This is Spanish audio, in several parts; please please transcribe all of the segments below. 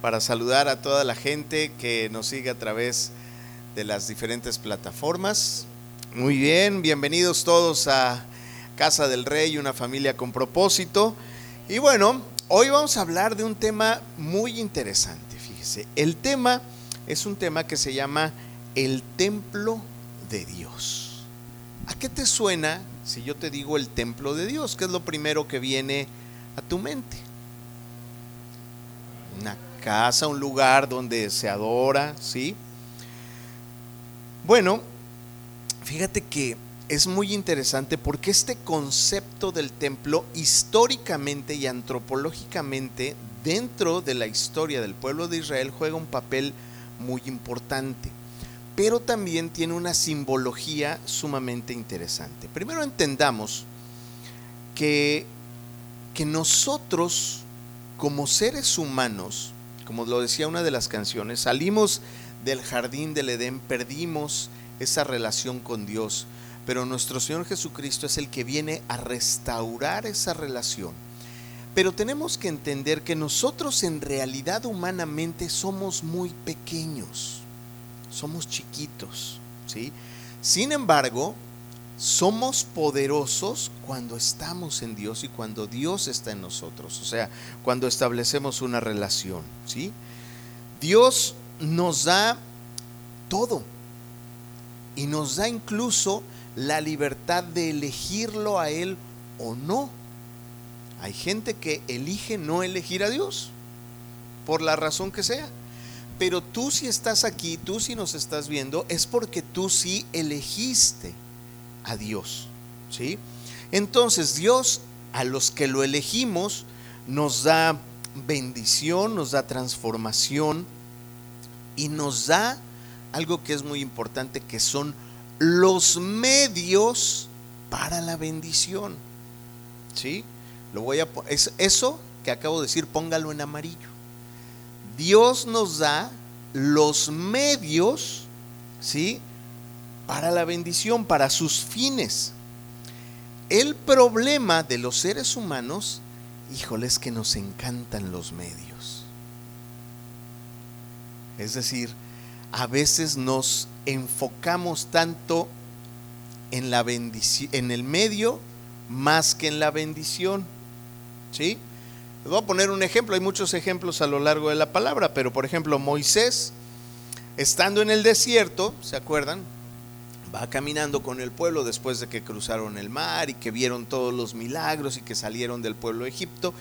para saludar a toda la gente que nos sigue a través de las diferentes plataformas. Muy bien, bienvenidos todos a Casa del Rey, una familia con propósito. Y bueno, hoy vamos a hablar de un tema muy interesante, fíjese. El tema es un tema que se llama el templo de Dios. ¿A qué te suena si yo te digo el templo de Dios? ¿Qué es lo primero que viene a tu mente? Una casa, un lugar donde se adora, ¿sí? Bueno, fíjate que es muy interesante porque este concepto del templo históricamente y antropológicamente dentro de la historia del pueblo de Israel juega un papel muy importante, pero también tiene una simbología sumamente interesante. Primero entendamos que, que nosotros como seres humanos como lo decía una de las canciones, salimos del jardín del Edén, perdimos esa relación con Dios, pero nuestro Señor Jesucristo es el que viene a restaurar esa relación. Pero tenemos que entender que nosotros en realidad humanamente somos muy pequeños, somos chiquitos, ¿sí? Sin embargo, somos poderosos cuando estamos en Dios y cuando Dios está en nosotros, o sea, cuando establecemos una relación, ¿sí? Dios nos da todo y nos da incluso la libertad de elegirlo a Él o no. Hay gente que elige no elegir a Dios, por la razón que sea. Pero tú si estás aquí, tú si nos estás viendo, es porque tú sí elegiste a Dios. ¿sí? Entonces Dios a los que lo elegimos nos da bendición, nos da transformación y nos da algo que es muy importante, que son los medios para la bendición. ¿Sí? Lo voy a es eso que acabo de decir, póngalo en amarillo. Dios nos da los medios, ¿sí? Para la bendición, para sus fines. El problema de los seres humanos, híjole, es que nos encantan los medios. Es decir, a veces nos enfocamos tanto en la en el medio más que en la bendición. ¿Sí? Les voy a poner un ejemplo, hay muchos ejemplos a lo largo de la palabra, pero por ejemplo, Moisés, estando en el desierto, ¿se acuerdan? Va caminando con el pueblo después de que cruzaron el mar y que vieron todos los milagros y que salieron del pueblo de Egipto.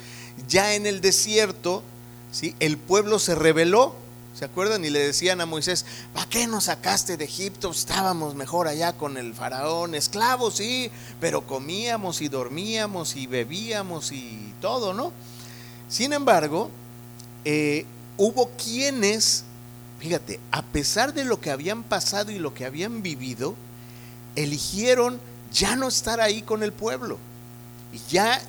Ya en el desierto, ¿sí? el pueblo se rebeló, ¿se acuerdan? Y le decían a Moisés, ¿para qué nos sacaste de Egipto? Estábamos mejor allá con el faraón, esclavos, sí, pero comíamos y dormíamos y bebíamos y todo, ¿no? Sin embargo, eh, hubo quienes fíjate, a pesar de lo que habían pasado y lo que habían vivido, eligieron ya no estar ahí con el pueblo. Y ya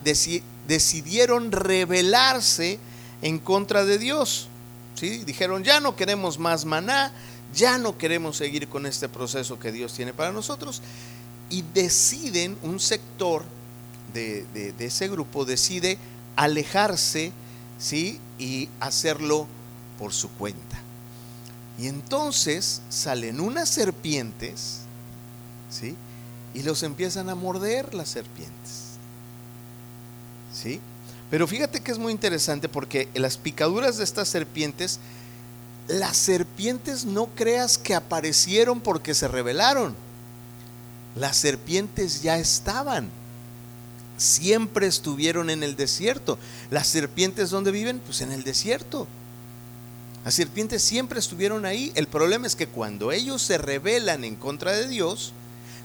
decidieron rebelarse en contra de Dios. ¿sí? Dijeron, ya no queremos más maná, ya no queremos seguir con este proceso que Dios tiene para nosotros. Y deciden, un sector de, de ese grupo decide alejarse ¿sí? y hacerlo por su cuenta. Y entonces salen unas serpientes, ¿sí? Y los empiezan a morder las serpientes. ¿Sí? Pero fíjate que es muy interesante porque las picaduras de estas serpientes, las serpientes no creas que aparecieron porque se rebelaron. Las serpientes ya estaban. Siempre estuvieron en el desierto. Las serpientes, ¿dónde viven? Pues en el desierto. Las serpientes siempre estuvieron ahí. El problema es que cuando ellos se rebelan en contra de Dios,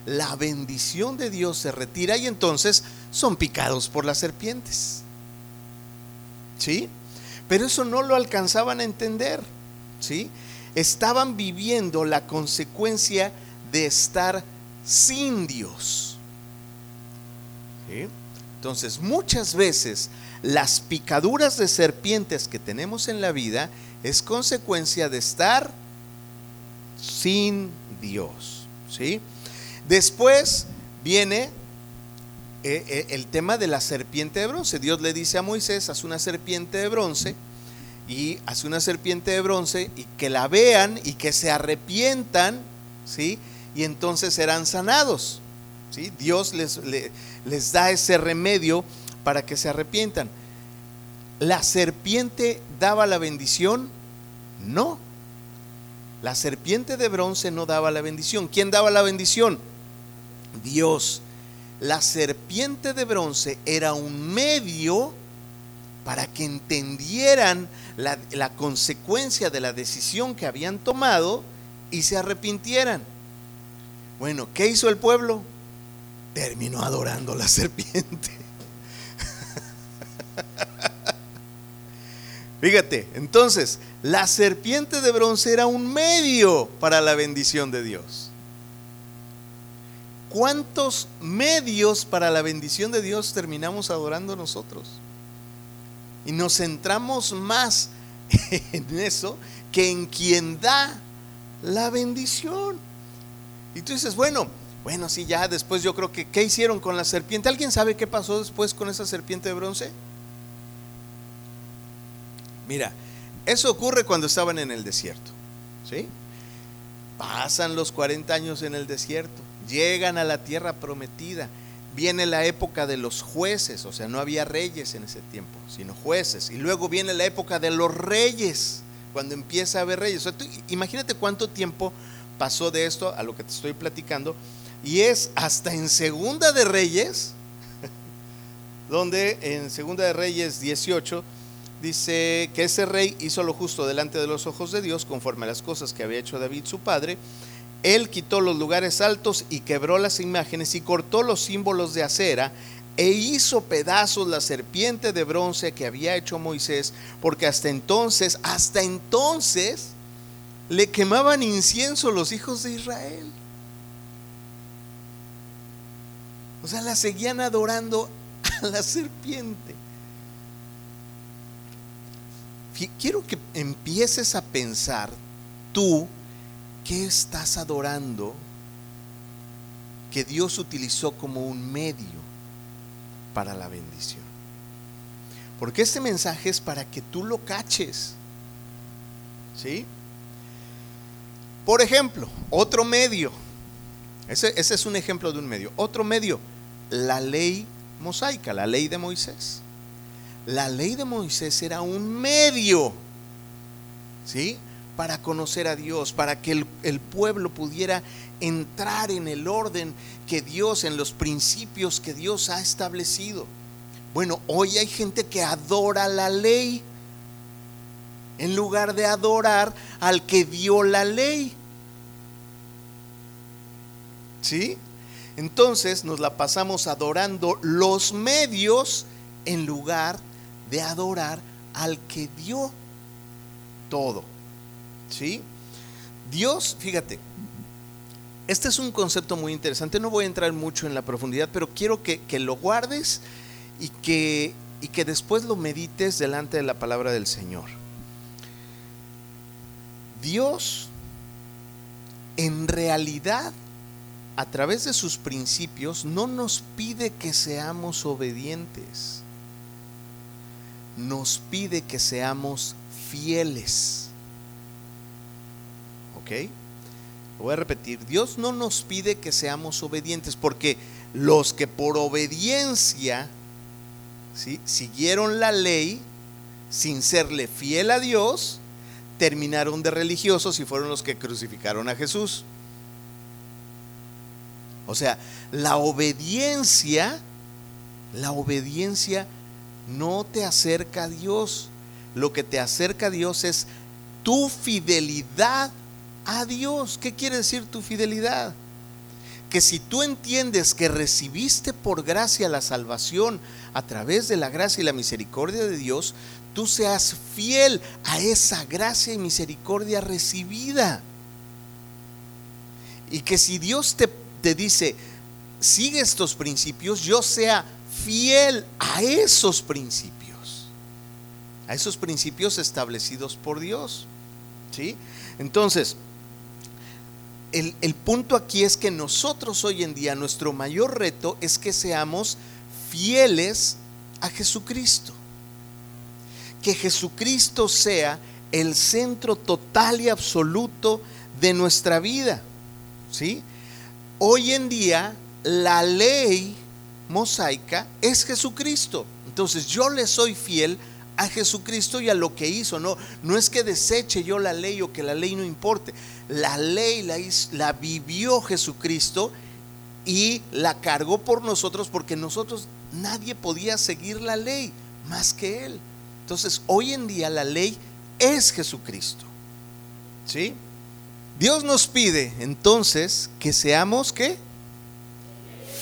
la bendición de Dios se retira y entonces son picados por las serpientes. ¿Sí? Pero eso no lo alcanzaban a entender. ¿Sí? Estaban viviendo la consecuencia de estar sin Dios. Entonces, muchas veces las picaduras de serpientes que tenemos en la vida es consecuencia de estar sin Dios. ¿sí? Después viene eh, eh, el tema de la serpiente de bronce. Dios le dice a Moisés, haz una serpiente de bronce y hace una serpiente de bronce y que la vean y que se arrepientan, ¿sí? Y entonces serán sanados, ¿sí? Dios les, les da ese remedio para que se arrepientan. ¿La serpiente daba la bendición? No. La serpiente de bronce no daba la bendición. ¿Quién daba la bendición? Dios. La serpiente de bronce era un medio para que entendieran la, consecuencia de la decisión que habían tomado y se arrepintieran. Bueno, ¿qué hizo el pueblo? Terminó adorando la serpiente. Fíjate, entonces, la serpiente de bronce era un medio para la bendición de Dios. ¿Cuántos medios para la bendición de Dios terminamos adorando nosotros? Y nos centramos más en eso que en quien da la bendición. Y tú dices, bueno, bueno, sí, ya después yo creo que, ¿qué hicieron con la serpiente? ¿Alguien sabe qué pasó después con esa serpiente de bronce? Mira, eso ocurre cuando estaban en el desierto. ¿Sí? Pasan los 40 años en el desierto, llegan a la tierra prometida viene la época de los jueces, o sea, no había reyes en ese tiempo, sino jueces. Y luego viene la época de los reyes, cuando empieza a haber reyes. imagínate cuánto tiempo pasó de esto a lo que te estoy platicando. Y es hasta en Segunda de Reyes, donde en Segunda de Reyes 18 dice que ese rey hizo lo justo delante de los ojos de Dios, conforme a las cosas que había hecho David su padre él quitó los lugares altos y quebró las imágenes y cortó los símbolos de acera e hizo pedazos la serpiente de bronce que había hecho Moisés, porque hasta entonces, hasta entonces, le quemaban incienso los hijos de Israel. O sea, la seguían adorando a la serpiente. Quiero que empieces a pensar tú ¿Qué estás adorando que Dios utilizó como un medio para la bendición? Porque este mensaje es para que tú lo caches. ¿Sí? Por ejemplo, otro medio. Ese, ese, es un ejemplo de un medio. Otro medio, la ley mosaica, la ley de Moisés. La ley de Moisés era un medio. ¿Sí? para conocer a Dios, para que el, pueblo pudiera entrar en el orden que Dios, en los principios que Dios ha establecido. Bueno, hoy hay gente que adora la ley en lugar de adorar al que dio la ley. ¿Sí? Entonces nos la pasamos adorando los medios en lugar de adorar al que dio todo. ¿Sí? Dios, fíjate, este es un concepto muy interesante. No voy a entrar mucho en la profundidad, pero quiero que, lo guardes y que, y que después lo medites delante de la palabra del Señor. Dios, en realidad, a través de sus principios, no nos pide que seamos obedientes. Nos pide que seamos fieles. ¿Ok? voy a repetir, Dios no nos pide que seamos obedientes, porque los que por obediencia ¿sí? siguieron la ley sin serle fiel a Dios, terminaron de religiosos y fueron los que crucificaron a Jesús. O sea, la obediencia, la obediencia no te acerca a Dios. Lo que te acerca a Dios es tu fidelidad a Dios. ¿Qué quiere decir tu fidelidad? Que si tú entiendes que recibiste por gracia la salvación a través de la gracia y la misericordia de Dios, tú seas fiel a esa gracia y misericordia recibida. Y que si Dios te, te dice, sigue estos principios, yo sea fiel a esos principios, a esos principios establecidos por Dios. ¿Sí? Entonces, el, punto aquí es que nosotros hoy en día, nuestro mayor reto es que seamos fieles a Jesucristo. que Jesucristo sea el centro total y absoluto de nuestra vida. ¿Sí? Hoy en día la ley mosaica es Jesucristo. Entonces yo le soy fiel a Jesucristo y a lo que hizo. No, no es que deseche yo la ley o que la ley no importe. La ley la, la vivió Jesucristo y la cargó por nosotros porque nosotros nadie podía seguir la ley más que Él. Entonces hoy en día la ley es Jesucristo. ¿Sí? Dios nos pide entonces que seamos ¿qué?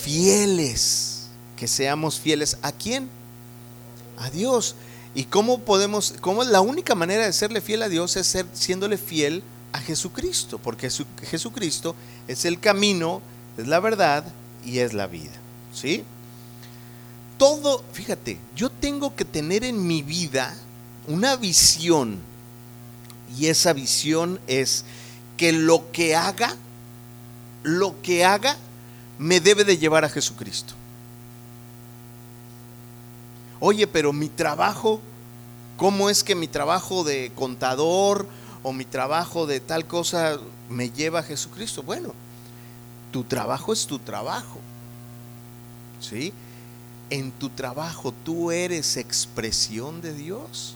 Fieles. Que seamos fieles a quién? A Dios. ¿Y cómo podemos, cómo la única manera de serle fiel a Dios es ser siéndole fiel a Jesucristo? Porque Jesucristo es el camino, es la verdad y es la vida. ¿Sí? Todo, fíjate, yo tengo que tener en mi vida una visión. Y esa visión es que lo que haga, lo que haga, me debe de llevar a Jesucristo. Oye, pero mi trabajo, ¿cómo es que mi trabajo de contador o mi trabajo de tal cosa me lleva a Jesucristo? Bueno, tu trabajo es tu trabajo. ¿Sí? En tu trabajo tú eres expresión de Dios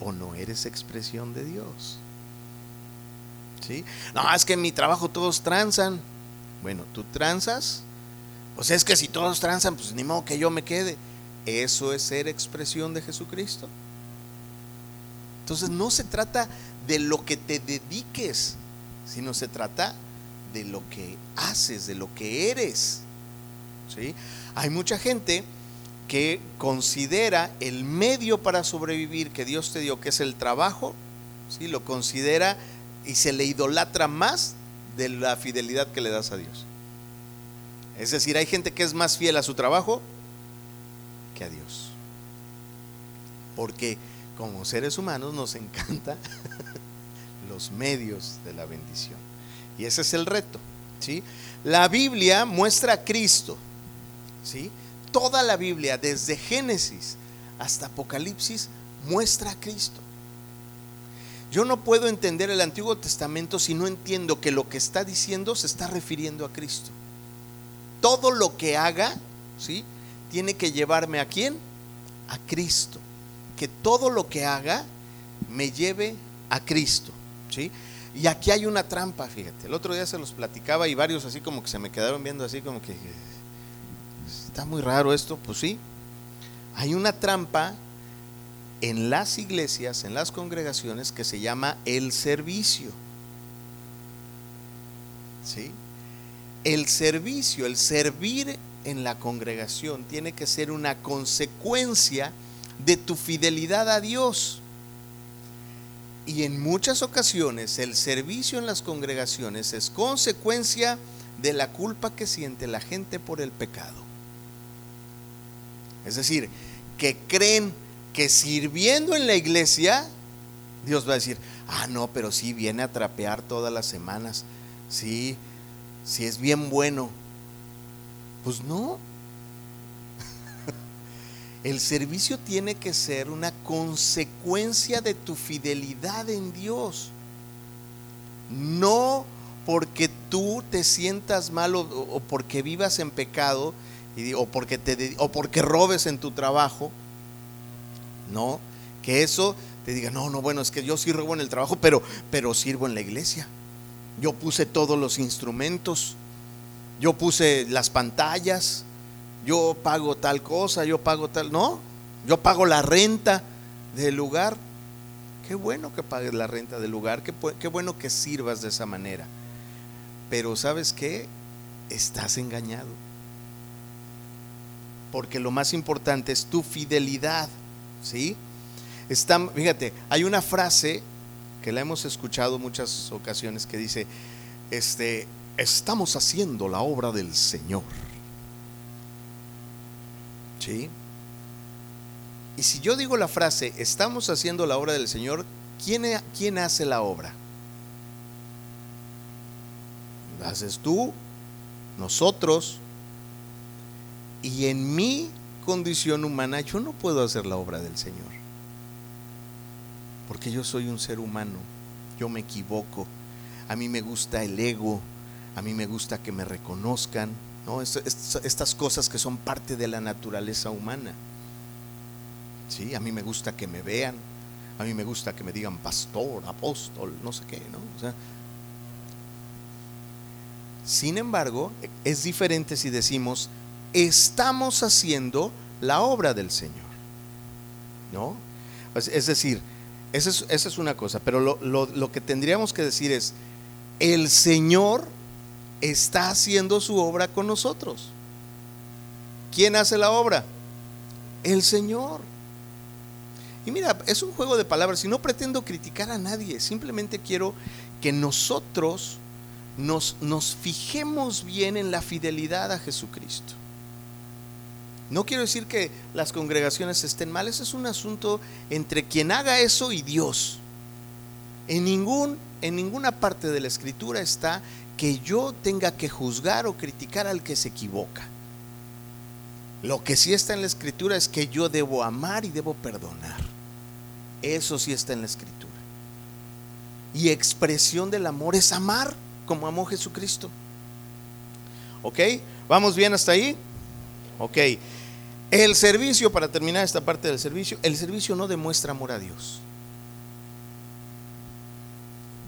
o no eres expresión de Dios. ¿Sí? No, es que en mi trabajo todos transan. Bueno, tú transas. Pues es que si todos transan, pues ni modo que yo me quede. Eso es ser expresión de Jesucristo. Entonces no se trata de lo que te dediques, sino se trata de lo que haces, de lo que eres. ¿Sí? Hay mucha gente que considera el medio para sobrevivir que Dios te dio, que es el trabajo, ¿sí? lo considera y se le idolatra más de la fidelidad que le das a Dios. Es decir, hay gente que es más fiel a su trabajo que a Dios. Porque como seres humanos nos encanta los medios de la bendición. Y ese es el reto. ¿sí? La Biblia muestra a Cristo. ¿sí? Toda la Biblia, desde Génesis hasta Apocalipsis, muestra a Cristo. Yo no puedo entender el Antiguo Testamento si no entiendo que lo que está diciendo se está refiriendo a Cristo. Todo lo que haga, ¿sí? Tiene que llevarme a quién? A Cristo. Que todo lo que haga me lleve a Cristo. ¿sí? Y aquí hay una trampa, fíjate. El otro día se los platicaba y varios así como que se me quedaron viendo así como que está muy raro esto. Pues sí, hay una trampa en las iglesias, en las congregaciones que se llama el servicio. ¿Sí? El servicio, el servir en la congregación tiene que ser una consecuencia de tu fidelidad a Dios. Y en muchas ocasiones el servicio en las congregaciones es consecuencia de la culpa que siente la gente por el pecado. Es decir, que creen que sirviendo en la iglesia, Dios va a decir, ah, no, pero sí viene a trapear todas las semanas, sí, sí es bien bueno, pues no. El servicio tiene que ser una consecuencia de tu fidelidad en Dios. No porque tú te sientas mal o, porque vivas en pecado o, porque te, o porque robes en tu trabajo. No, que eso te diga, no, no, bueno, es que yo sí robo en el trabajo, pero, pero sirvo en la iglesia. Yo puse todos los instrumentos yo puse las pantallas, yo pago tal cosa, yo pago tal, no, yo pago la renta del lugar. Qué bueno que pagues la renta del lugar, qué, bueno que sirvas de esa manera. Pero sabes qué, estás engañado. Porque lo más importante es tu fidelidad, ¿sí? Está, fíjate, hay una frase que la hemos escuchado muchas ocasiones que dice, este, estamos haciendo la obra del Señor. ¿Sí? Y si yo digo la frase, estamos haciendo la obra del Señor, ¿quién, quién hace la obra? ¿La haces tú? Nosotros. Y en mi condición humana yo no puedo hacer la obra del Señor. porque yo soy un ser humano, yo me equivoco, a mí me gusta el ego, a mí me gusta que me reconozcan, ¿no? estas cosas que son parte de la naturaleza humana. ¿Sí? A mí me gusta que me vean, a mí me gusta que me digan pastor, apóstol, no sé qué, ¿no? sin embargo, es diferente si decimos, estamos haciendo la obra del Señor. ¿No? Es decir, esa es, una cosa, pero lo, lo que tendríamos que decir es, el Señor está haciendo su obra con nosotros. ¿Quién hace la obra? El Señor. Y mira, es un juego de palabras y no pretendo criticar a nadie, simplemente quiero que nosotros nos, nos fijemos bien en la fidelidad a Jesucristo. No quiero decir que las congregaciones estén mal, ese es un asunto entre quien haga eso y Dios. En, ningún, en ninguna parte de la escritura está que yo tenga que juzgar o criticar al que se equivoca. Lo que sí está en la escritura es que yo debo amar y debo perdonar. Eso sí está en la escritura. Y expresión del amor es amar como amó Jesucristo. ¿Ok? ¿Vamos bien hasta ahí? Ok. El servicio, para terminar esta parte del servicio, el servicio no demuestra amor a Dios.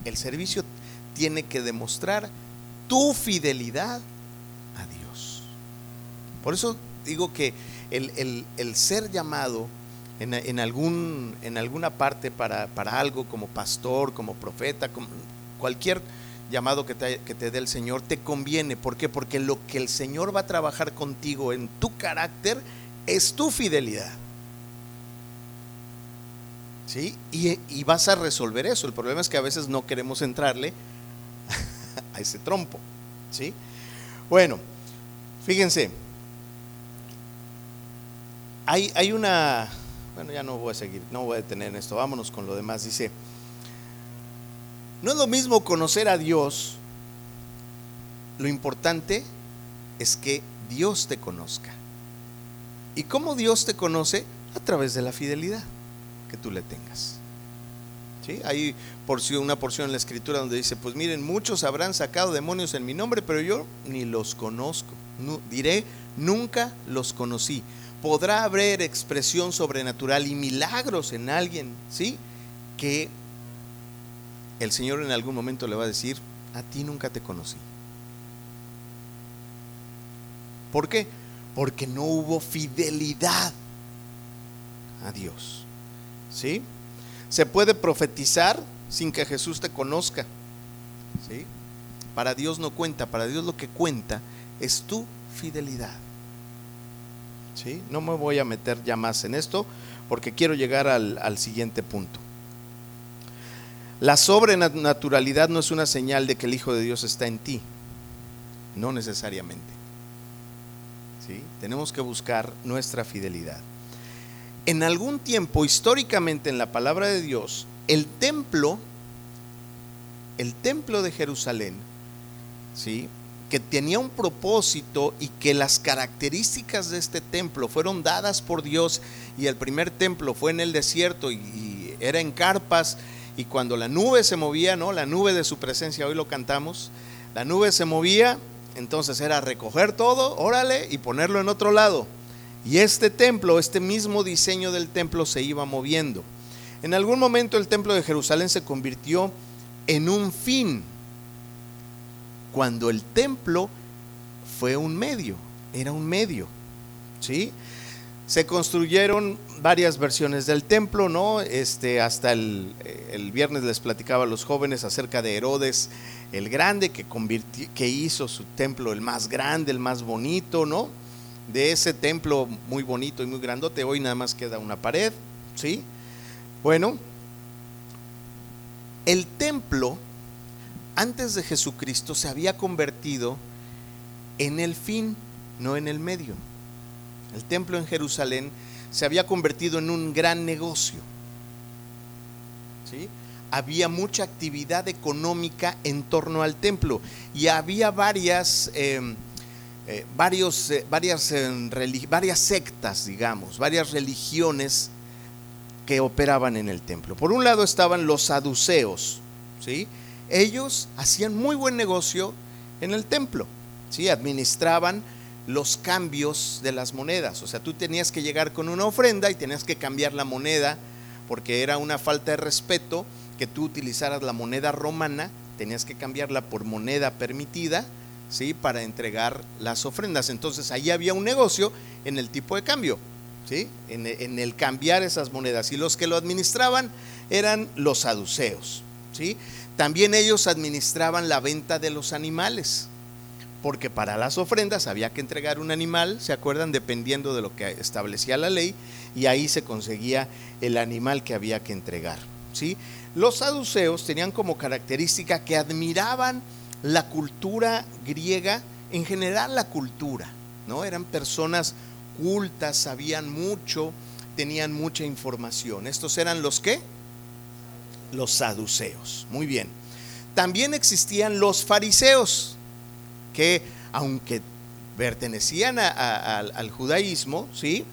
El servicio tiene que demostrar tu fidelidad a Dios. Por eso digo que el, ser llamado en, algún, en alguna parte para, para, algo como pastor, como profeta, como cualquier llamado que te, que te dé el Señor, te conviene. ¿Por qué? Porque lo que el Señor va a trabajar contigo en tu carácter es tu fidelidad. ¿Sí? Y, vas a resolver eso. El problema es que a veces no queremos entrarle a ese trompo. ¿Sí? Bueno, fíjense. Hay, hay una. Bueno, ya no voy a seguir, no voy a detener en esto. Vámonos con lo demás. Dice. No es lo mismo conocer a Dios. Lo importante es que Dios te conozca. ¿Y cómo Dios te conoce? A través de la fidelidad que tú le tengas. ¿Sí? Hay una porción en la escritura donde dice, pues miren, muchos habrán sacado demonios en mi nombre, pero yo ni los conozco. diré, nunca los conocí. Podrá haber expresión sobrenatural y milagros en alguien, ¿sí? Que el Señor en algún momento le va a decir, a ti nunca te conocí. ¿Por qué? Porque no hubo fidelidad a Dios. ¿Sí? Se puede profetizar sin que Jesús te conozca. ¿Sí? Para Dios no cuenta, para Dios lo que cuenta es tu fidelidad. ¿Sí? No me voy a meter ya más en esto porque quiero llegar al, al siguiente punto. La sobrenaturalidad no es una señal de que el Hijo de Dios está en ti, no necesariamente. ¿Sí? Tenemos que buscar nuestra fidelidad. En algún tiempo, históricamente en la palabra de Dios, el templo, el templo de Jerusalén, ¿sí? que tenía un propósito y que las características de este templo fueron dadas por Dios y el primer templo fue en el desierto y, y era en carpas y cuando la nube se movía, ¿no? La nube de su presencia, hoy lo cantamos, la nube se movía, entonces era recoger todo, órale, y ponerlo en otro lado. Y este templo, este mismo diseño del templo se iba moviendo. En algún momento el templo de Jerusalén se convirtió en un fin, cuando el templo fue un medio, era un medio, ¿sí? Se construyeron varias versiones del templo, ¿no? Este, hasta el, viernes les platicaba a los jóvenes acerca de Herodes el Grande, que, que hizo su templo el más grande, el más bonito, ¿no? De ese templo muy bonito y muy grandote, hoy nada más queda una pared, ¿sí? Bueno, el templo antes de Jesucristo se había convertido en el fin, no en el medio. El templo en Jerusalén se había convertido en un gran negocio. ¿Sí? Había mucha actividad económica en torno al templo y había varias, em, eh, eh, varias, em, varias sectas, digamos, varias religiones que operaban en el templo. Por un lado estaban los saduceos, ¿sí? Ellos hacían muy buen negocio en el templo, ¿sí? Administraban los cambios de las monedas, o sea, tú tenías que llegar con una ofrenda y tenías que cambiar la moneda porque era una falta de respeto que tú utilizaras la moneda romana, tenías que cambiarla por moneda permitida, ¿sí? Para entregar las ofrendas. Entonces, ahí había un negocio en el tipo de cambio. ¿sí? En, el cambiar esas monedas. Y los que lo administraban eran los saduceos. ¿sí? También ellos administraban la venta de los animales, porque para las ofrendas había que entregar un animal, ¿se acuerdan? Dependiendo de lo que establecía la ley, y ahí se conseguía el animal que había que entregar. ¿sí? Los saduceos tenían como característica que admiraban la cultura griega, en general la cultura, ¿no? Eran personas cultas, sabían mucho, tenían mucha información. ¿Estos eran los qué? Los saduceos. Muy bien. También existían los fariseos, que aunque pertenecían al judaísmo, ¿sí?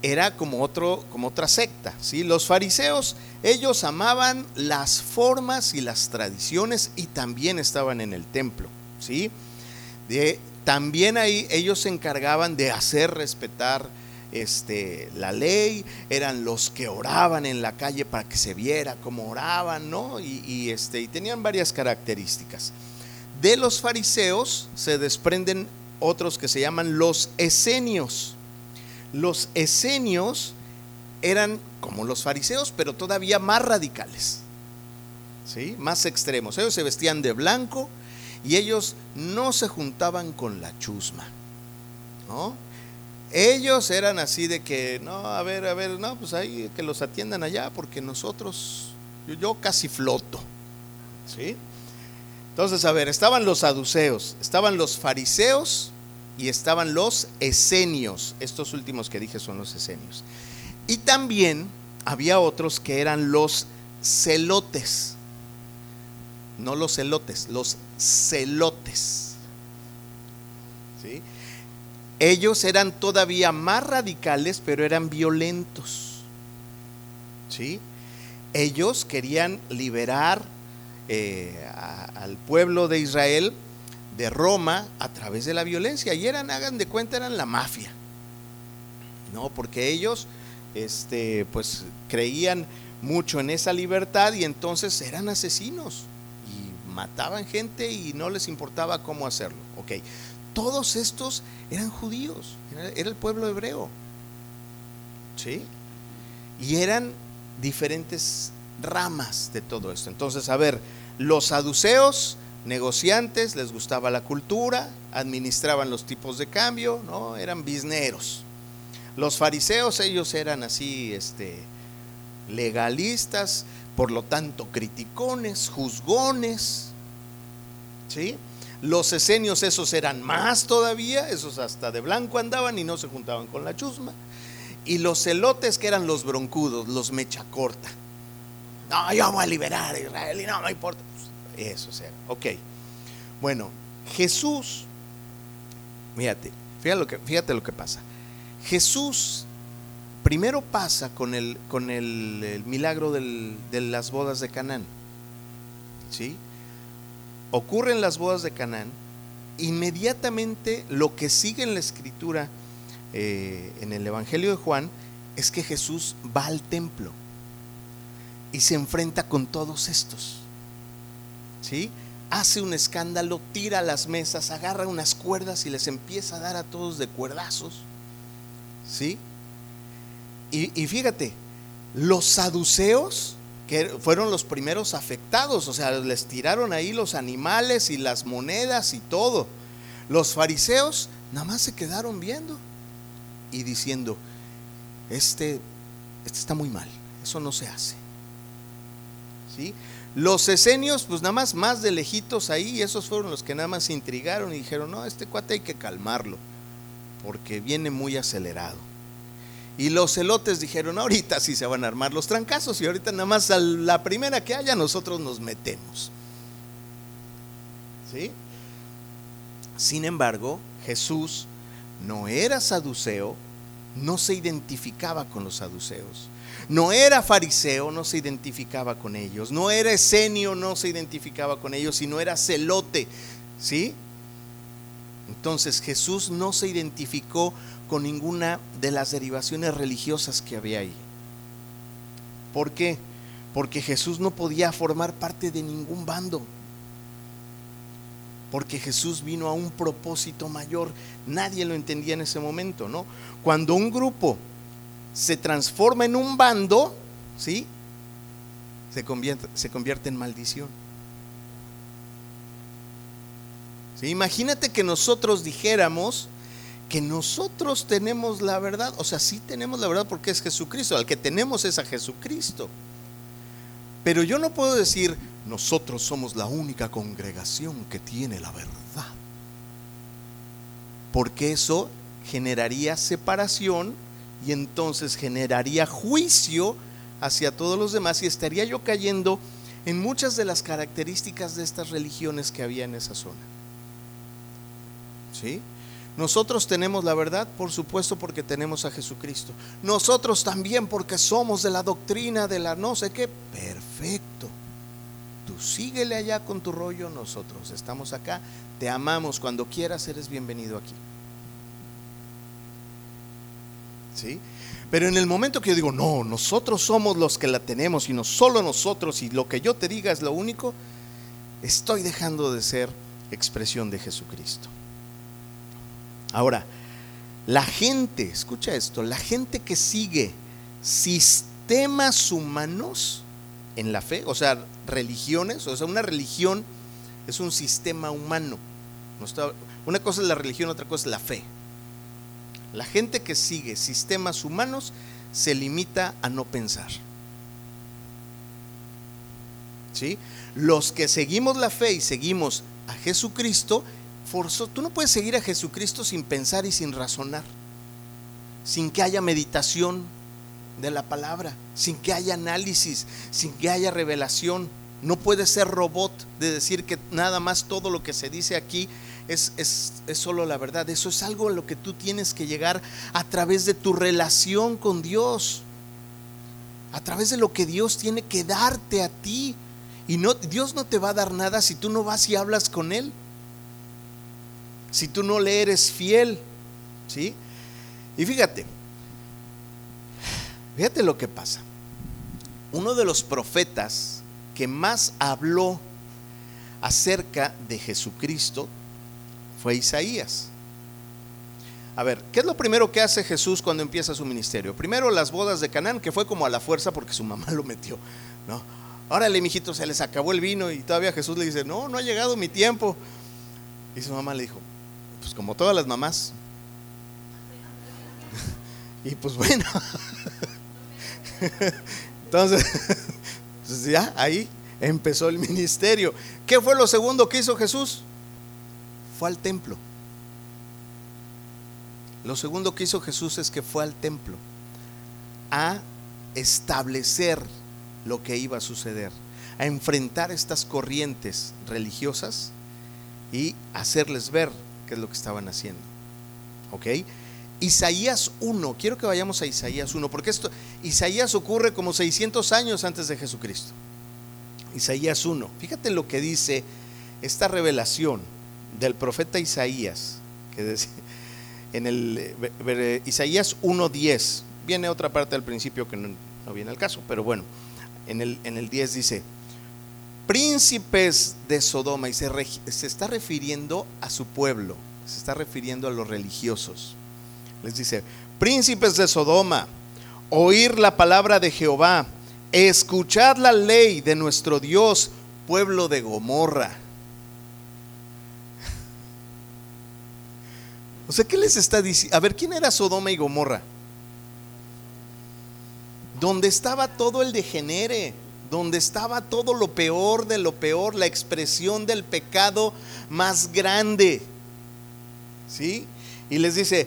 Era como, otro, como otra secta, ¿sí? Los fariseos, ellos amaban las formas y las tradiciones y también estaban en el templo, ¿sí? De también ahí ellos se encargaban de hacer respetar este, la ley, eran los que oraban en la calle para que se viera cómo oraban, ¿no? Y, este, y tenían varias características. De los fariseos se desprenden otros que se llaman los esenios. Los esenios eran como los fariseos, pero todavía más radicales, ¿sí? más extremos. Ellos se vestían de blanco, y ellos no se juntaban con la chusma. ¿no? Ellos eran así de que, no, a ver, a ver, no, pues ahí que los atiendan allá porque nosotros, yo, casi floto. ¿Sí? Entonces, a ver, estaban los saduceos, estaban los fariseos y estaban los esenios. Estos últimos que dije son los esenios. Y también había otros que eran los celotes no los celotes, los celotes. ¿Sí? Ellos eran todavía más radicales, pero eran violentos. ¿Sí? Ellos querían liberar eh, al pueblo de Israel de Roma a través de la violencia. Y eran, hagan de cuenta, eran la mafia. No, porque ellos este, pues creían mucho en esa libertad y entonces eran asesinos mataban gente y no les importaba cómo hacerlo. Ok, todos estos eran judíos, era, el pueblo hebreo. ¿Sí? Y eran diferentes ramas de todo esto. Entonces, a ver, los saduceos, negociantes, les gustaba la cultura, administraban los tipos de cambio, ¿no? Eran bisneros. Los fariseos, ellos eran así, este, legalistas, por lo tanto criticones, juzgones, ¿sí? Los esenios esos eran más todavía, esos hasta de blanco andaban y no se juntaban con la chusma. Y los celotes que eran los broncudos, los mecha corta. No, yo voy a liberar a Israel y no, no importa. Eso era, ok. Bueno, Jesús, fíjate, fíjate lo que pasa. Jesús primero pasa con el, con el, milagro de las bodas de Canaán. ¿Sí? Ocurren las bodas de Canaán. Inmediatamente lo que sigue en la escritura eh, en el Evangelio de Juan es que Jesús va al templo y se enfrenta con todos estos. ¿Sí? Hace un escándalo, tira las mesas, agarra unas cuerdas y les empieza a dar a todos de cuerdazos. ¿Sí? Y, fíjate, los saduceos, que fueron los primeros afectados, o sea, les tiraron ahí los animales y las monedas y todo. Los fariseos nada más se quedaron viendo y diciendo, este, este está muy mal, eso no se hace. ¿Sí? Los esenios, pues nada más más de lejitos ahí, esos fueron los que nada más se intrigaron y dijeron, no, este cuate hay que calmarlo, porque viene muy acelerado. Y los celotes dijeron, ahorita sí se van a armar los trancazos y ahorita nada más a la primera que haya nosotros nos metemos. ¿Sí? Sin embargo, Jesús no era saduceo, no se identificaba con los saduceos. No era fariseo, no se identificaba con ellos. No era esenio, no se identificaba con ellos, sino era celote. ¿Sí? Entonces Jesús no se identificó con ninguna de las derivaciones religiosas que había ahí. ¿Por qué? Porque Jesús no podía formar parte de ningún bando. Porque Jesús vino a un propósito mayor. Nadie lo entendía en ese momento, ¿no? Cuando un grupo se transforma en un bando, ¿sí? Se convierte, se convierte en maldición. Imagínate que nosotros dijéramos que nosotros tenemos la verdad, o sea, sí tenemos la verdad porque es Jesucristo, al que tenemos es a Jesucristo. Pero yo no puedo decir, nosotros somos la única congregación que tiene la verdad. Porque eso generaría separación y entonces generaría juicio hacia todos los demás y estaría yo cayendo en muchas de las características de estas religiones que había en esa zona. ¿Sí? Nosotros tenemos la verdad, por supuesto, porque tenemos a Jesucristo. Nosotros también porque somos de la doctrina de la no sé qué. Perfecto. Tú síguele allá con tu rollo, nosotros estamos acá. Te amamos. Cuando quieras, eres bienvenido aquí. ¿Sí? Pero en el momento que yo digo, no, nosotros somos los que la tenemos y no solo nosotros y lo que yo te diga es lo único, estoy dejando de ser expresión de Jesucristo. Ahora, la gente, escucha esto, la gente que sigue sistemas humanos en la fe, o sea, religiones, o sea, una religión es un sistema humano. una cosa es la religión, otra cosa es la fe. La gente que sigue sistemas humanos se limita a no pensar. ¿Sí? Los que seguimos la fe y seguimos a Jesucristo, Tú no puedes seguir a Jesucristo sin pensar y sin razonar, sin que haya meditación de la palabra, sin que haya análisis, sin que haya revelación. No puedes ser robot de decir que nada más todo lo que se dice aquí es, es, es, solo la verdad. Eso es algo a lo que tú tienes que llegar a través de tu relación con Dios. A través de lo que Dios tiene que darte a ti. Y no, Dios no te va a dar nada si tú no vas y hablas con Él si tú no le eres fiel. ¿Sí? Y fíjate, fíjate lo que pasa. Uno de los profetas que más habló acerca de Jesucristo fue Isaías. A ver, ¿qué es lo primero que hace Jesús cuando empieza su ministerio? Primero las bodas de Canaán, que fue como a la fuerza porque su mamá lo metió, ¿no? Órale, mijito, se les acabó el vino y todavía Jesús le dice, no, no ha llegado mi tiempo. Y su mamá le dijo, pues como todas las mamás. y pues bueno. Entonces, pues ya ahí empezó el ministerio. ¿Qué fue lo segundo que hizo Jesús? Fue al templo. Lo segundo que hizo Jesús es que fue al templo a establecer lo que iba a suceder, a enfrentar estas corrientes religiosas y hacerles ver es lo que estaban haciendo. ¿Ok? Isaías 1, quiero que vayamos a Isaías 1, porque esto, Isaías ocurre como 600 años antes de Jesucristo. Isaías 1, fíjate lo que dice esta revelación del profeta Isaías, que en el Isaías 1.10, viene otra parte al principio que no, viene al caso, pero bueno, en el, en el 10 dice, príncipes de Sodoma, y se, se está refiriendo a su pueblo, se está refiriendo a los religiosos. Les dice, príncipes de Sodoma, oír la palabra de Jehová, escuchad la ley de nuestro Dios, pueblo de Gomorra. O sea, ¿qué les está diciendo? A ver, ¿quién era Sodoma y Gomorra? Donde estaba todo el degenere donde estaba todo lo peor de lo peor, la expresión del pecado más grande. ¿Sí? Y les dice,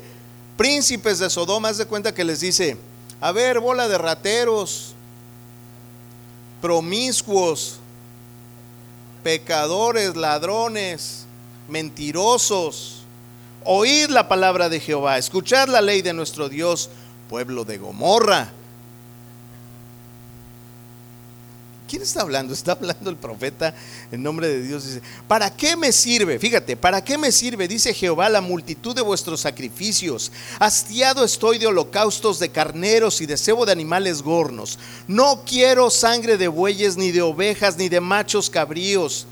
príncipes de Sodoma, haz de cuenta que les dice, a ver, bola de rateros, promiscuos, pecadores, ladrones, mentirosos, oíd la palabra de Jehová, escuchad la ley de nuestro Dios, pueblo de Gomorra ¿Quién está hablando? Está hablando el profeta en nombre de Dios. Dice, ¿para qué me sirve? Fíjate, ¿para qué me sirve? Dice Jehová, la multitud de vuestros sacrificios. Hastiado estoy de holocaustos de carneros y de cebo de animales gornos. No quiero sangre de bueyes, ni de ovejas, ni de machos cabríos.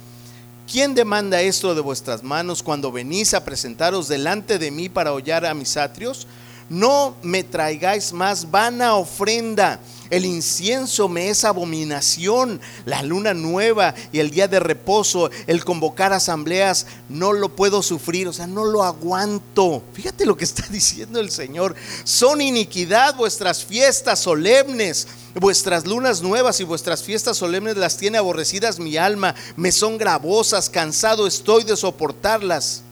¿Quién demanda esto de vuestras manos cuando venís a presentaros delante de mí para hollar a mis atrios? No me traigáis más vana ofrenda el incienso me es abominación. La luna nueva y el día de reposo, el convocar asambleas, no lo puedo sufrir, o sea, no lo aguanto. Fíjate lo que está diciendo el Señor. Son iniquidad vuestras fiestas solemnes. Vuestras lunas nuevas y vuestras fiestas solemnes las tiene aborrecidas mi alma, me son gravosas, cansado estoy de soportarlas.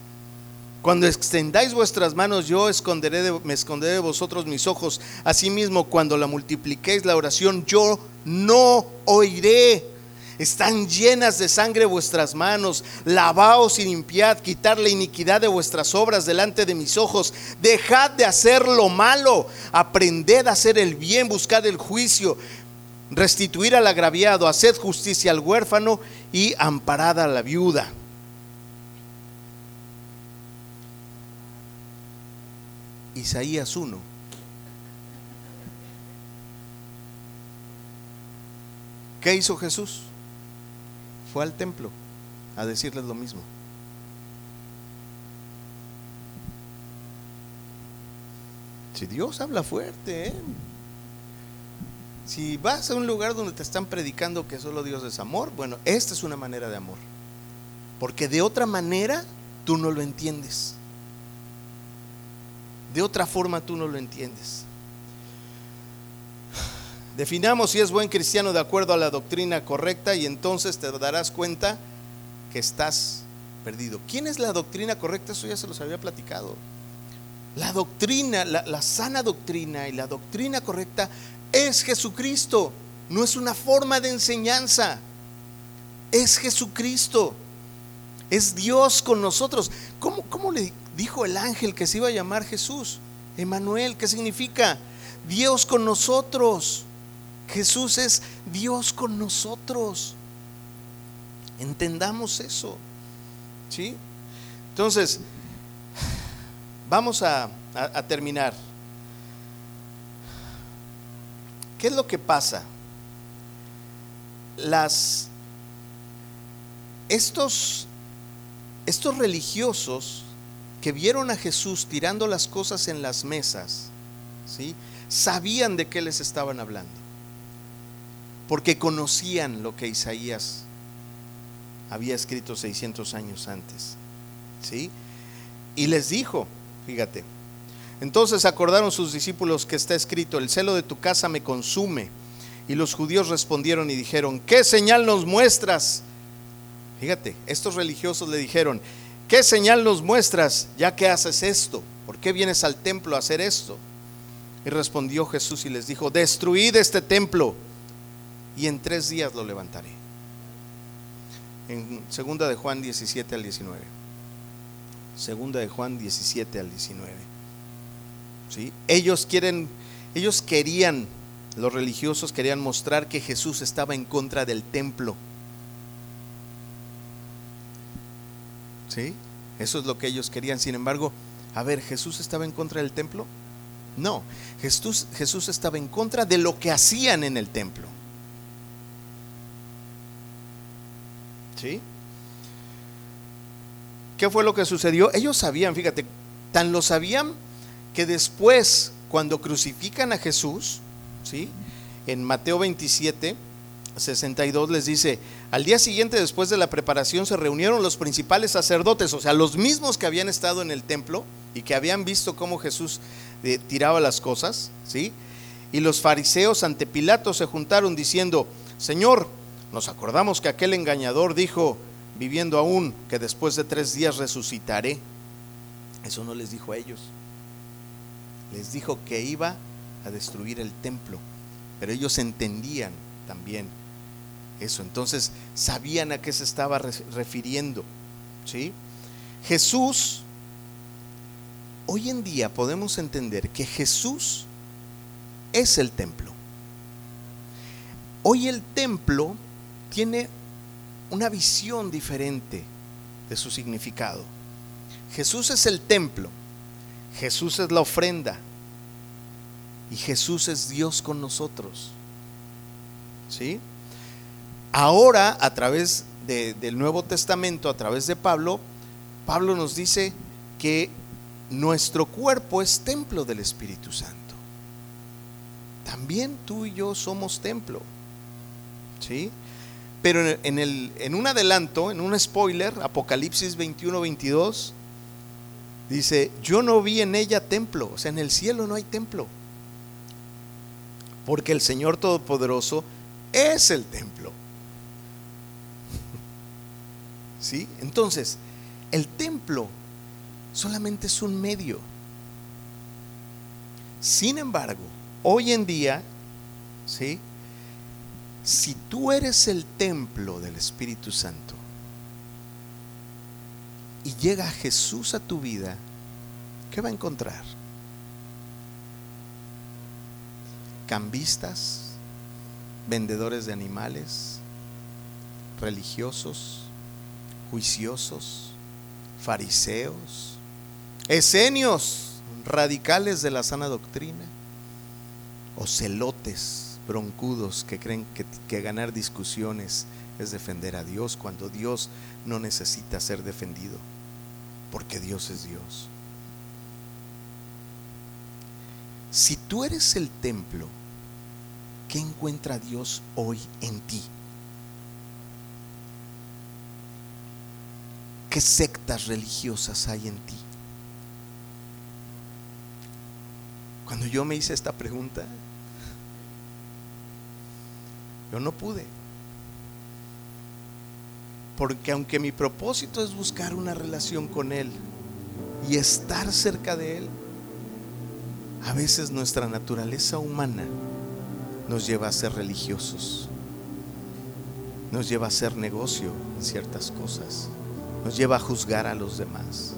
Cuando extendáis vuestras manos, yo esconderé me esconderé de vosotros mis ojos. Asimismo, cuando la multipliquéis la oración, yo no oiré. Están llenas de sangre vuestras manos. Lavaos y limpiad, quitar la iniquidad de vuestras obras delante de mis ojos. Dejad de hacer lo malo. Aprended a hacer el bien, buscad el juicio. Restituir al agraviado, haced justicia al huérfano y amparad a la viuda. Isaías 1. ¿Qué hizo Jesús? Fue al templo a decirles lo mismo. Si Dios habla fuerte, ¿eh? si vas a un lugar donde te están predicando que solo Dios es amor, bueno, esta es una manera de amor. Porque de otra manera tú no lo entiendes. De otra forma tú no lo entiendes. Definamos si es buen cristiano de acuerdo a la doctrina correcta y entonces te darás cuenta que estás perdido. ¿Quién es la doctrina correcta? Eso ya se los había platicado. La doctrina, la, la sana doctrina y la doctrina correcta es Jesucristo. No es una forma de enseñanza. Es Jesucristo. Es Dios con nosotros. ¿Cómo, cómo le, dijo el ángel que se iba a llamar Jesús. Emanuel, ¿qué significa? Dios con nosotros. Jesús es Dios con nosotros. Entendamos eso. ¿Sí? Entonces, vamos a, a terminar. ¿Qué es lo que pasa? Las estos estos religiosos que vieron a Jesús tirando las cosas en las mesas, ¿sí? sabían de qué les estaban hablando, porque conocían lo que Isaías había escrito 600 años antes. ¿sí? Y les dijo, fíjate, entonces acordaron sus discípulos que está escrito, el celo de tu casa me consume. Y los judíos respondieron y dijeron, ¿qué señal nos muestras? Fíjate, estos religiosos le dijeron, ¿Qué señal nos muestras ya que haces esto? ¿Por qué vienes al templo a hacer esto? Y respondió Jesús y les dijo, destruid este templo y en tres días lo levantaré. En segunda de Juan 17 al 19. Segunda de Juan 17 al 19. ¿Sí? Ellos quieren, ellos querían, los religiosos querían mostrar que Jesús estaba en contra del templo ¿Sí? Eso es lo que ellos querían. Sin embargo, a ver, ¿Jesús estaba en contra del templo? No, Jesús, Jesús estaba en contra de lo que hacían en el templo. ¿Sí? ¿Qué fue lo que sucedió? Ellos sabían, fíjate, tan lo sabían que después, cuando crucifican a Jesús, ¿sí? En Mateo 27, 62 les dice, al día siguiente después de la preparación se reunieron los principales sacerdotes, o sea, los mismos que habían estado en el templo y que habían visto cómo Jesús eh, tiraba las cosas, ¿sí? Y los fariseos ante Pilato se juntaron diciendo, Señor, nos acordamos que aquel engañador dijo, viviendo aún, que después de tres días resucitaré. Eso no les dijo a ellos. Les dijo que iba a destruir el templo, pero ellos entendían también eso. Entonces sabían a qué se estaba refiriendo. ¿sí? Jesús, hoy en día podemos entender que Jesús es el templo. Hoy el templo tiene una visión diferente de su significado. Jesús es el templo, Jesús es la ofrenda y Jesús es Dios con nosotros. ¿Sí? Ahora, a través del Nuevo Testamento, a través de Pablo, Pablo nos dice que nuestro cuerpo es templo del Espíritu Santo. También tú y yo somos templo. ¿Sí? Pero en, en un adelanto, en un spoiler, Apocalipsis 21, 22, dice, yo no vi en ella templo, o sea, en el cielo no hay templo, porque el Señor Todopoderoso es el templo. ¿Sí? Entonces, el templo solamente es un medio. Sin embargo, hoy en día, ¿sí? Si tú eres el templo del Espíritu Santo y llega Jesús a tu vida, ¿qué va a encontrar? Cambistas, vendedores de animales, religiosos, juiciosos, fariseos, esenios, radicales de la sana doctrina, o celotes, broncudos que creen que, que ganar discusiones es defender a Dios cuando Dios no necesita ser defendido, porque Dios es Dios. Si tú eres el templo, ¿qué encuentra Dios hoy en ti? ¿Qué sectas religiosas hay en ti? Cuando yo me hice esta pregunta, yo no pude. Porque aunque mi propósito es buscar una relación con Él y estar cerca de Él, a veces nuestra naturaleza humana nos lleva a ser religiosos, nos lleva a hacer negocio en ciertas cosas, nos lleva a juzgar a los demás.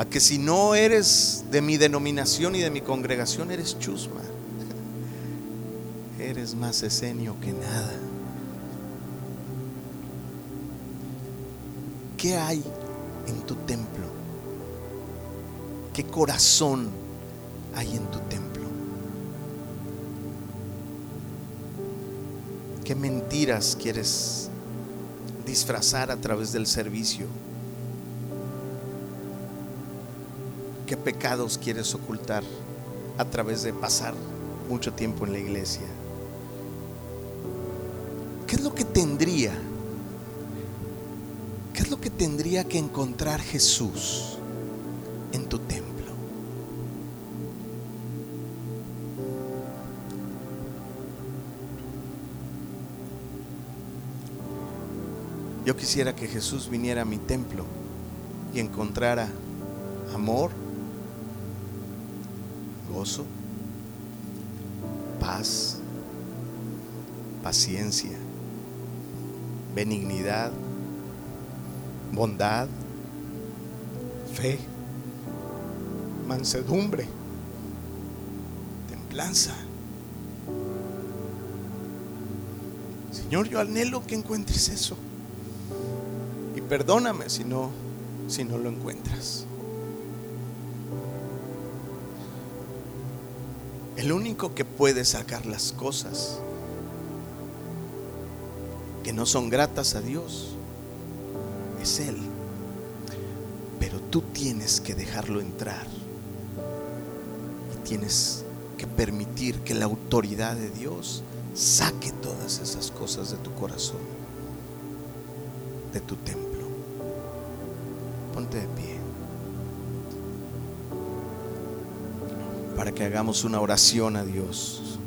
a que si no eres de mi denominación y de mi congregación, eres chusma. Eres más esenio que nada. ¿Qué hay en tu templo? ¿Qué corazón hay en tu templo? ¿Qué mentiras quieres disfrazar a través del servicio? ¿Qué pecados quieres ocultar a través de pasar mucho tiempo en la iglesia? ¿Qué es lo que tendría? ¿Qué es lo que tendría que encontrar Jesús Yo quisiera que Jesús viniera a mi templo y encontrara amor, gozo, paz, paciencia, benignidad, bondad, fe, mansedumbre, templanza. Señor, yo anhelo que encuentres eso. Perdóname si no si no lo encuentras. El único que puede sacar las cosas que no son gratas a Dios es Él. Pero tú tienes que dejarlo entrar. Y tienes que permitir que la autoridad de Dios saque todas esas cosas de tu corazón, de tu templo. De pie. para que hagamos una oración a Dios.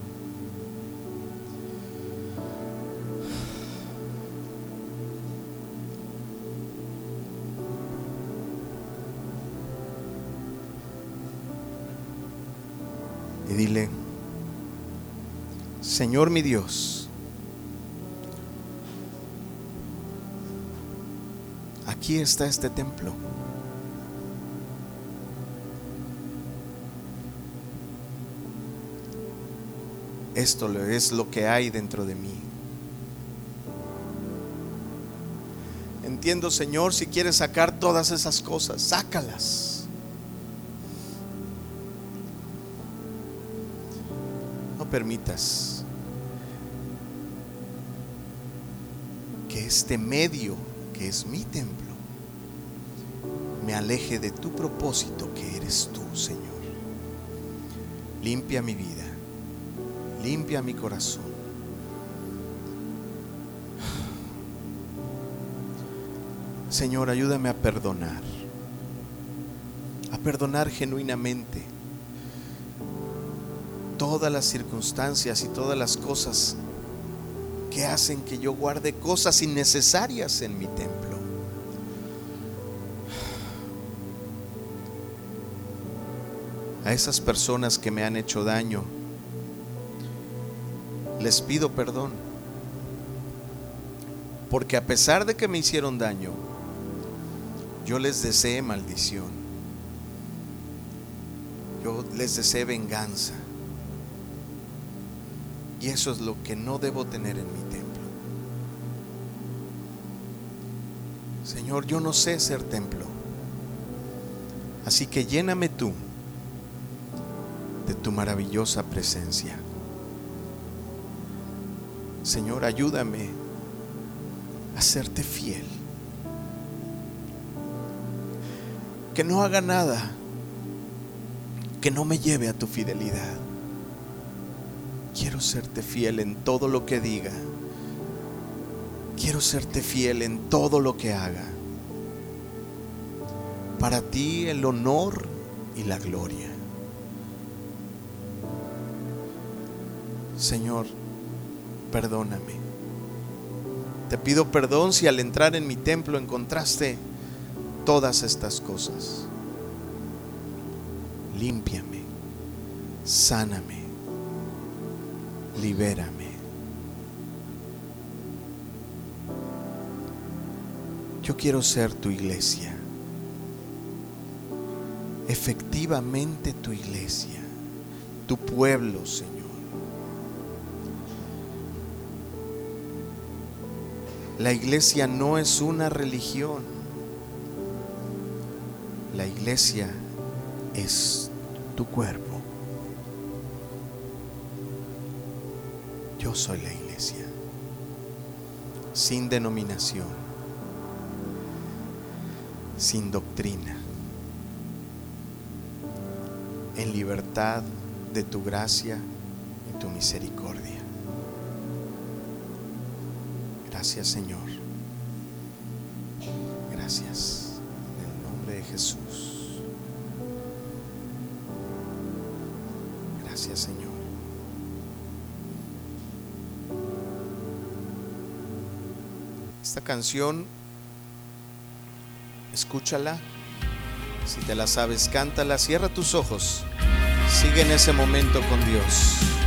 Y dile, Señor mi Dios, aquí está este templo. esto es lo que hay dentro de mí. Entiendo, Señor, si quieres sacar todas esas cosas, sácalas. No permitas que este medio, que es mi templo, me aleje de tu propósito que eres tú, Señor. Limpia mi vida, limpia mi corazón. Señor, ayúdame a perdonar, a perdonar genuinamente todas las circunstancias y todas las cosas que hacen que yo guarde cosas innecesarias en mi templo. Esas personas que me han hecho daño, les pido perdón. Porque a pesar de que me hicieron daño, yo les deseé maldición. Yo les deseé venganza. Y eso es lo que no debo tener en mi templo. Señor, yo no sé ser templo. Así que lléname tú de tu maravillosa presencia. Señor, ayúdame a serte fiel. Que no haga nada que no me lleve a tu fidelidad. Quiero serte fiel en todo lo que diga. Quiero serte fiel en todo lo que haga. Para ti el honor y la gloria. Señor, perdóname. Te pido perdón si al entrar en mi templo encontraste todas estas cosas. Límpiame, sáname, libérame. Yo quiero ser tu iglesia, efectivamente tu iglesia, tu pueblo, Señor. La iglesia no es una religión. La iglesia es tu cuerpo. Yo soy la iglesia, sin denominación, sin doctrina, en libertad de tu gracia y tu misericordia. Gracias Señor. Gracias. En el nombre de Jesús. Gracias Señor. Esta canción, escúchala. Si te la sabes, cántala. Cierra tus ojos. Sigue en ese momento con Dios.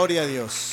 Gloria a Dios.